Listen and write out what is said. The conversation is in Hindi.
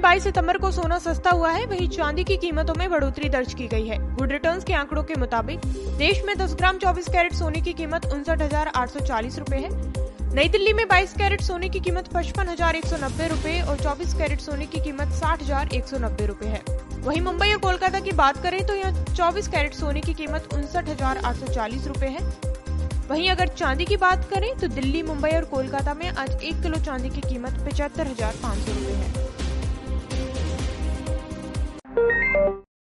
में 22 सितंबर को सोना सस्ता हुआ है। वहीं चांदी की कीमतों में बढ़ोतरी दर्ज की गई है। गुड रिटर्न्स के आंकड़ों के मुताबिक, देश में 10 ग्राम 24 कैरेट सोने की कीमत उनसठ हज़ार आठ सौ चालीस रूपए है। नई दिल्ली में 22 कैरेट सोने की कीमत पचपन हज़ार एक सौ नब्बे रूपए और 24 कैरेट सोने की कीमत साठ हज़ार एक सौ नब्बे रूपए है। वहीं मुंबई और कोलकाता की बात करें तो यहाँ 24 कैरेट सोने की कीमत उनसठ हज़ार आठ सौ चालीस रूपए है। वहीं अगर चांदी की बात करें तो दिल्ली, मुंबई और कोलकाता में आज एक किलो चांदी की कीमत पचहत्तर हज़ार पाँच सौ रूपए है।